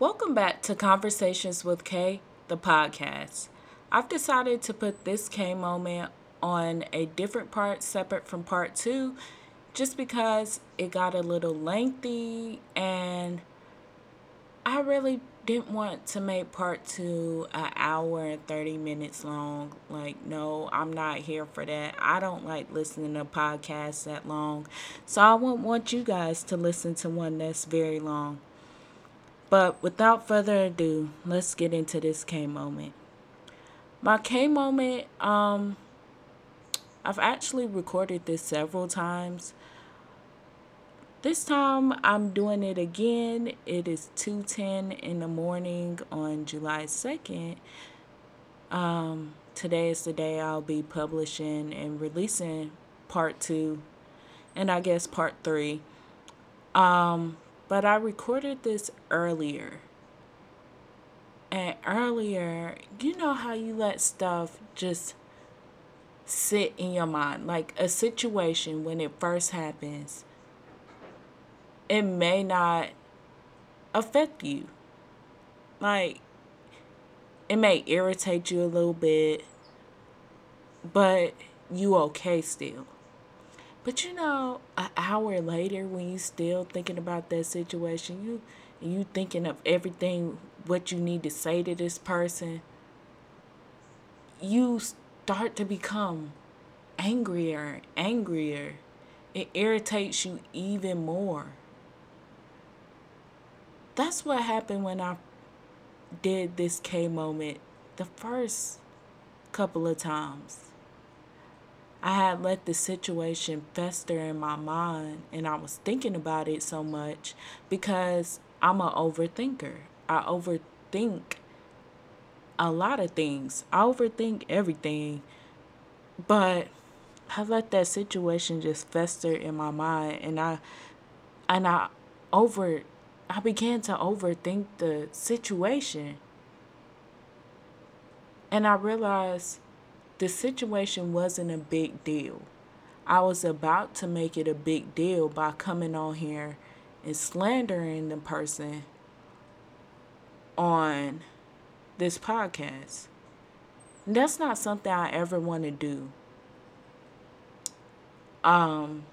Welcome back to Conversations with Kay, the podcast. I've decided to put this K moment on a different part, separate from part two, just because it got a little lengthy and I really didn't want to make part two an hour and 30 minutes long. Like, no, I'm not here for that. I don't like listening to podcasts that long. So I won't want you guys to listen to one that's very long. But without further ado, let's get into this K moment. My K moment, um, I've actually recorded this several times. This time I'm doing it again. It is 2:10 in the morning on July 2nd. Um, today is the day I'll be publishing and releasing part 2 and I guess part 3. Um, but I recorded this earlier. And earlier, you know how you let stuff just sit in your mind, like a situation when it first happens it may not affect you. Like, it may irritate you a little bit, but you okay still. But you know, an hour later, when you're still thinking about that situation, you you thinking of everything what you need to say to this person, you start to become angrier, angrier. It irritates you even more that's what happened when I did this K moment the first couple of times. I had let the situation fester in my mind and I was thinking about it so much because I'm an overthinker. I overthink a lot of things. I overthink everything. But I let that situation just fester in my mind and I and I over I began to overthink the situation. And I realized the situation wasn't a big deal. I was about to make it a big deal by coming on here and slandering the person on this podcast. And that's not something I ever want to do. Um,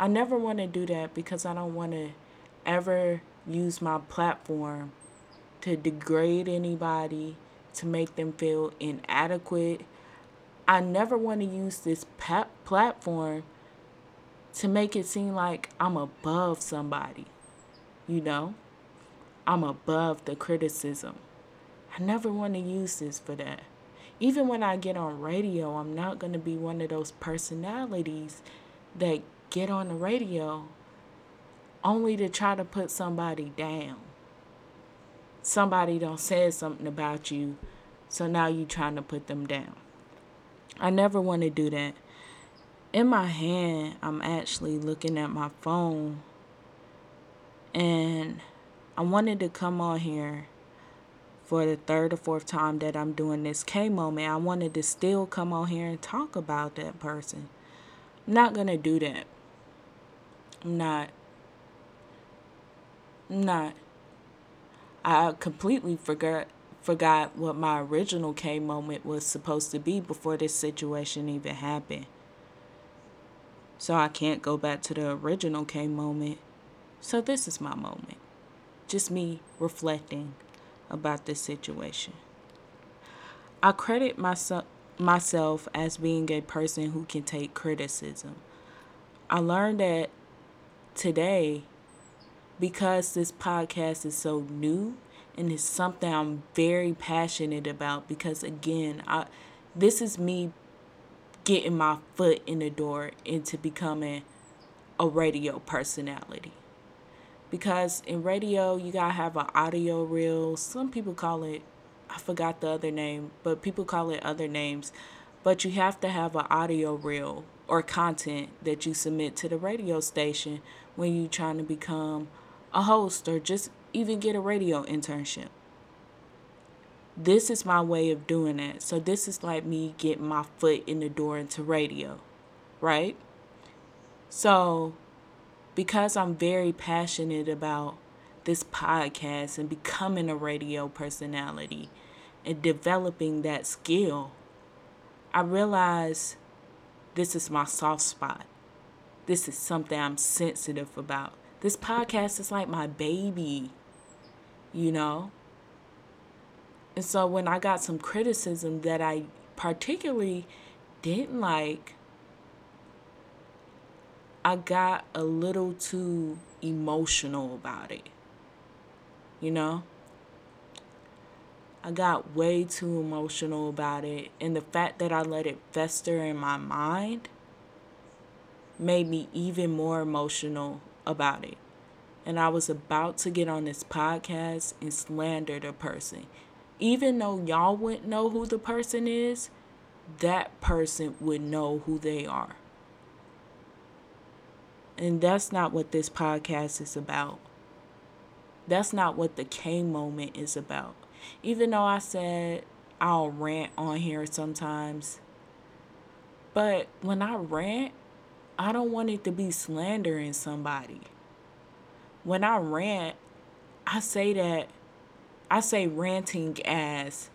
I never want to do that because I don't want to ever use my platform to degrade anybody, to make them feel inadequate. I never want to use this pa- platform to make it seem like I'm above somebody. You know? I'm above the criticism. I never want to use this for that. Even when I get on radio, I'm not going to be one of those personalities that get on the radio only to try to put somebody down. Somebody don't say something about you, so now you trying to put them down. I never want to do that. In my hand, I'm actually looking at my phone and I wanted to come on here for the third or fourth time that I'm doing this K moment. I wanted to still come on here and talk about that person. I'm not to do that. I'm not. I'm not. I completely forgot forgot what my original K moment was supposed to be before this situation even happened. So I can't go back to the original K moment. So this is my moment. Just me reflecting about this situation. I credit myself myself as being a person who can take criticism. I learned that today because this podcast is so new and it's something I'm very passionate about because again, I this is me getting my foot in the door into becoming a radio personality. Because in radio, you got to have an audio reel. Some people call it I forgot the other name, but people call it other names. But you have to have an audio reel or content that you submit to the radio station when you're trying to become a host or just even get a radio internship. This is my way of doing that. So, this is like me getting my foot in the door into radio, right? So, because I'm very passionate about this podcast and becoming a radio personality and developing that skill, I realize this is my soft spot. This is something I'm sensitive about. This podcast is like my baby, you know? And so when I got some criticism that I particularly didn't like, I got a little too emotional about it. You know? I got way too emotional about it. And the fact that I let it fester in my mind made me even more emotional about it. And I was about to get on this podcast and slander the person. Even though y'all wouldn't know who the person is, that person would know who they are. And that's not what this podcast is about. That's not what the K moment is about. Even though I said I'll rant on here sometimes, but when I rant, I don't want it to be slandering somebody. When I rant, I say that I say ranting as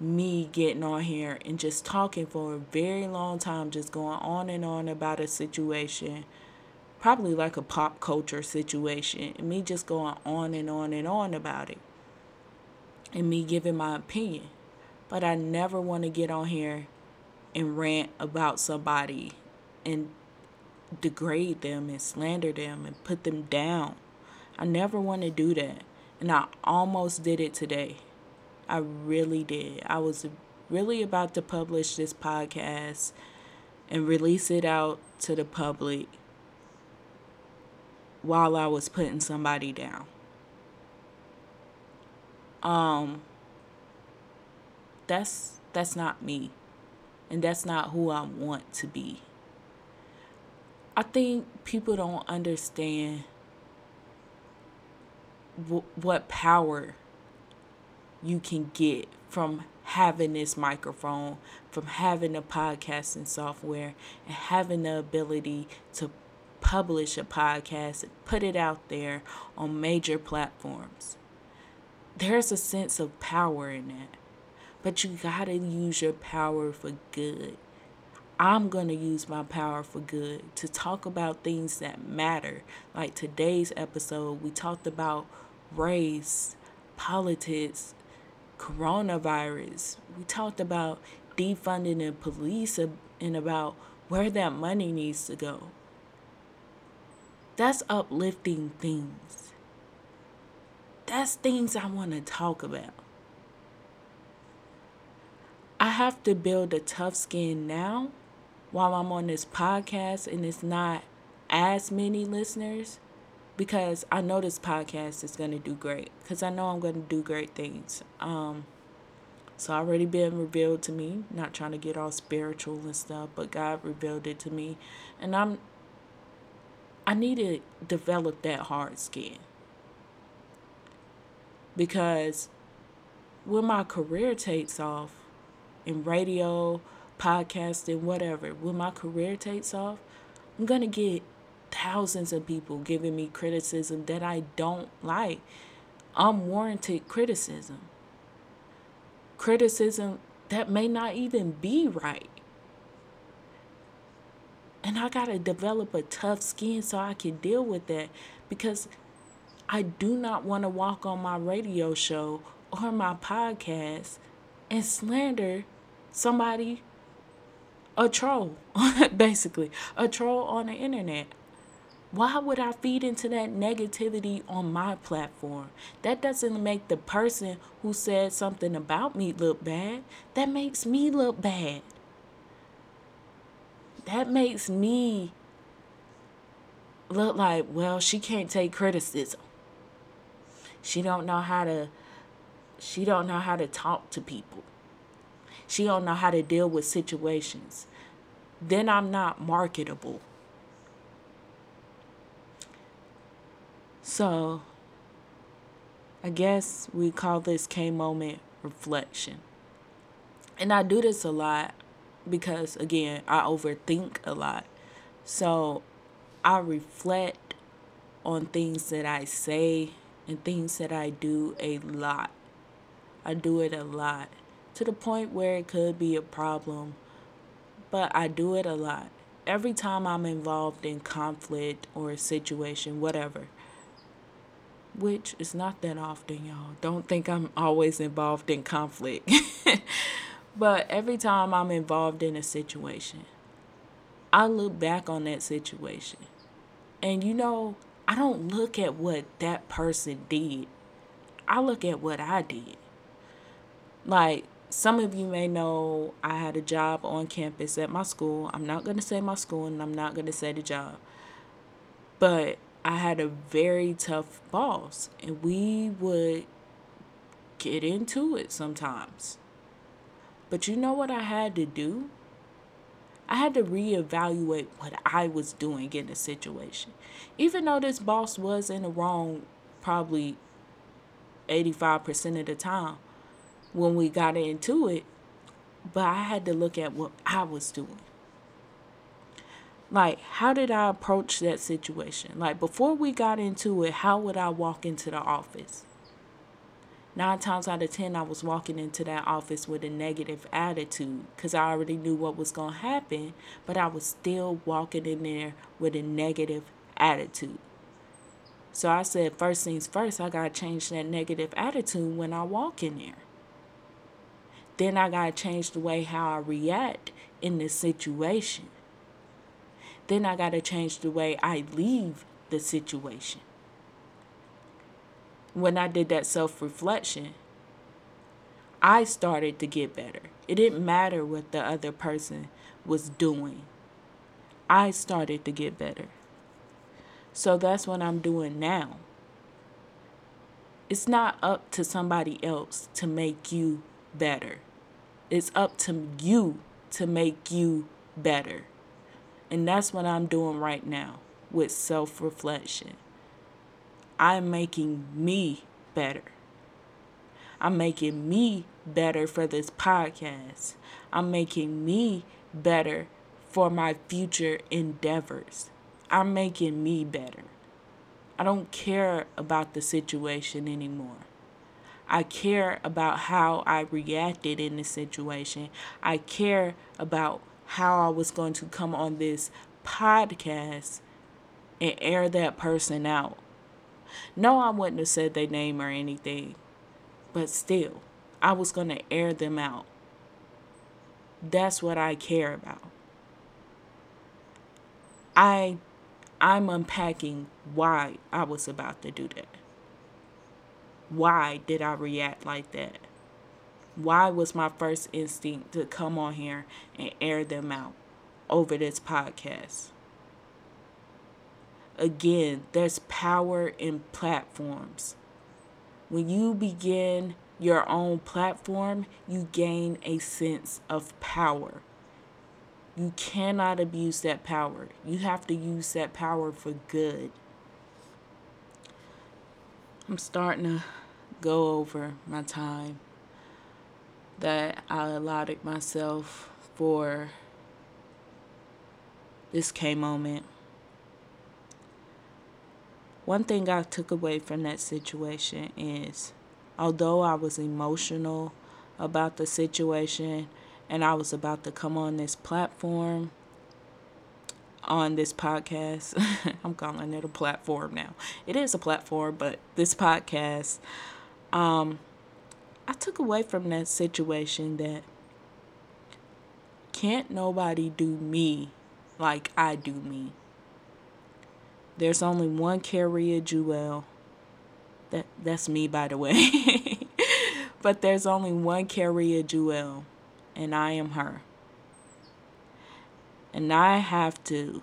me getting on here and just talking for a very long time, just going on and on about a situation, probably like a pop culture situation, and me just going on and on and on about it, and me giving my opinion. But I never want to get on here and rant about somebody and degrade them and slander them and put them down. I never want to do that. And I almost did it today. I really did. I was really about to publish this podcast and release it out to the public while I was putting somebody down. Um that's that's not me. And that's not who I want to be. I think people don't understand w- what power you can get from having this microphone, from having a podcasting software, and having the ability to publish a podcast and put it out there on major platforms. There's a sense of power in that. But you gotta use your power for good. I'm going to use my power for good to talk about things that matter. Like today's episode, we talked about race, politics, coronavirus. We talked about defunding the police and about where that money needs to go. That's uplifting things. That's things I want to talk about. I have to build a tough skin now while I'm on this podcast and it's not as many listeners because I know this podcast is going to do great because I know I'm going to do great things. Um, it's already been revealed to me, not trying to get all spiritual and stuff, but God revealed it to me. And I'm, I need to develop that hard skin because when my career takes off in radio, podcasting, whatever, when my career takes off, I'm going to get thousands of people giving me criticism that I don't like. Unwarranted criticism. Criticism that may not even be right. And I got to develop a tough skin so I can deal with that because I do not want to walk on my radio show or my podcast and slander somebody, a troll, basically, a troll on the internet. Why would I feed into that negativity on my platform? That doesn't make the person who said something about me look bad. That makes me look bad. That makes me look like, well, she can't take criticism. She don't know how to she don't know how to talk to people. She don't know how to deal with situations. Then I'm not marketable. So, I guess we call this K moment reflection. And I do this a lot because, again, I overthink a lot. So, I reflect on things that I say and things that I do a lot. I do it a lot to the point where it could be a problem, but I do it a lot. Every time I'm involved in conflict or a situation, whatever, which is not that often, y'all. Don't think I'm always involved in conflict. but every time I'm involved in a situation, I look back on that situation. And you know, I don't look at what that person did. I look at what I did. Like some of you may know I had a job on campus at my school. I'm not going to say my school and I'm not going to say the job. But I had a very tough boss, and we would get into it sometimes. But you know what I had to do? I had to reevaluate what I was doing in the situation. Even though this boss was in the wrong probably 85% of the time when we got into it, but I had to look at what I was doing. Like how did i approach that situation? Like before we got into it how would i walk into the office? Nine times out of ten i was walking into that office with a negative attitude because i already knew what was going to happen but i was still walking in there with a negative attitude. So i said first things first i got to change that negative attitude when i walk in there then i got to change the way how i react in this situation then I got to change the way I leave the situation. When I did that self reflection, I started to get better. It didn't matter what the other person was doing. I started to get better. So that's what I'm doing now. It's not up to somebody else to make you better. It's up to you to make you better. And that's what I'm doing right now with self reflection. I'm making me better. I'm making me better for this podcast. I'm making me better for my future endeavors. I'm making me better. I don't care about the situation anymore. I care about how I reacted in this situation. I care about how I was going to come on this podcast and air that person out. No, I wouldn't have said their name or anything, but still, I was going to air them out. That's what I care about. I I'm unpacking why I was about to do that. Why did I react like that? Why was my first instinct to come on here and air them out over this podcast? Again, there's power in platforms. When you begin your own platform, you gain a sense of power. You cannot abuse that power. You have to use that power for good. I'm starting to go over my time that I allotted myself for this K moment. One thing I took away from that situation is although I was emotional about the situation and I was about to come on this platform, on this podcast. I'm calling it a platform now. It is a platform, but this podcast, um, I took away from that situation that can't nobody do me like I do me. There's only one Carria Jewel. That that's me by the way. but there's only one Carria Jewel and I am her. And I have to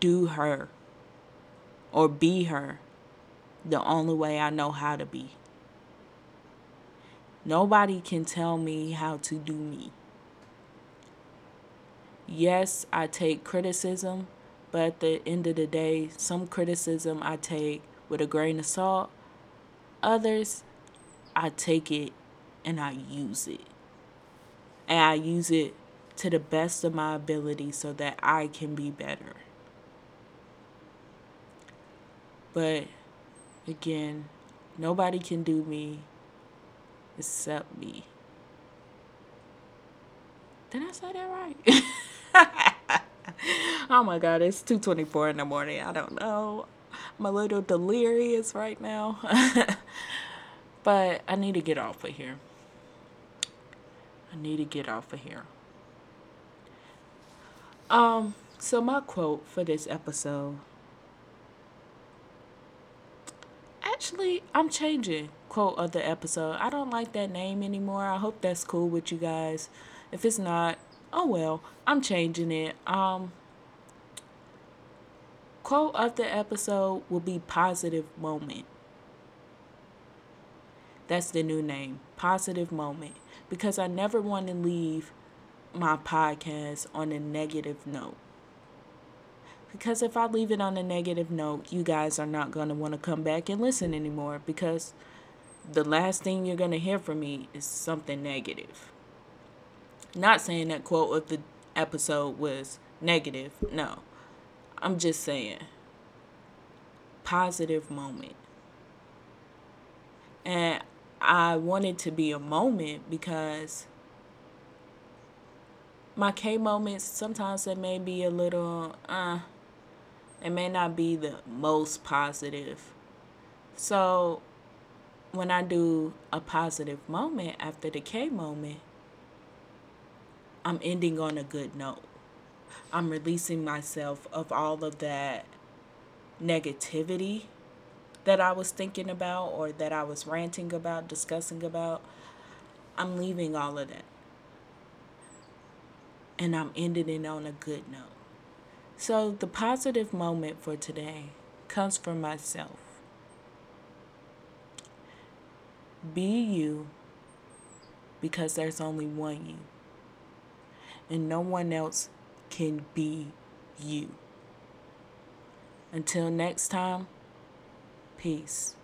do her or be her the only way I know how to be. Nobody can tell me how to do me. Yes, I take criticism, but at the end of the day, some criticism I take with a grain of salt. Others, I take it and I use it. And I use it to the best of my ability so that I can be better. But again, Nobody can do me except me. Did I say that right? oh my god, it's 2:24 in the morning. I don't know. I'm a little delirious right now. but I need to get off of here. I need to get off of here. Um, so my quote for this episode. Actually, I'm changing quote of the episode. I don't like that name anymore. I hope that's cool with you guys. If it's not, oh well, I'm changing it. Um quote of the episode will be positive moment. That's the new name, positive moment, because I never want to leave my podcast on a negative note. Because if I leave it on a negative note, you guys are not going to want to come back and listen anymore because the last thing you're going to hear from me is something negative. Not saying that quote of the episode was negative. No. I'm just saying positive moment. And I wanted to be a moment because my K moments sometimes it may be a little uh it may not be the most positive. So when I do a positive moment after the K moment, I'm ending on a good note. I'm releasing myself of all of that negativity that I was thinking about or that I was ranting about, discussing about. I'm leaving all of that. And I'm ending it on a good note. So, the positive moment for today comes from myself. Be you because there's only one you and no one else can be you. Until next time, peace.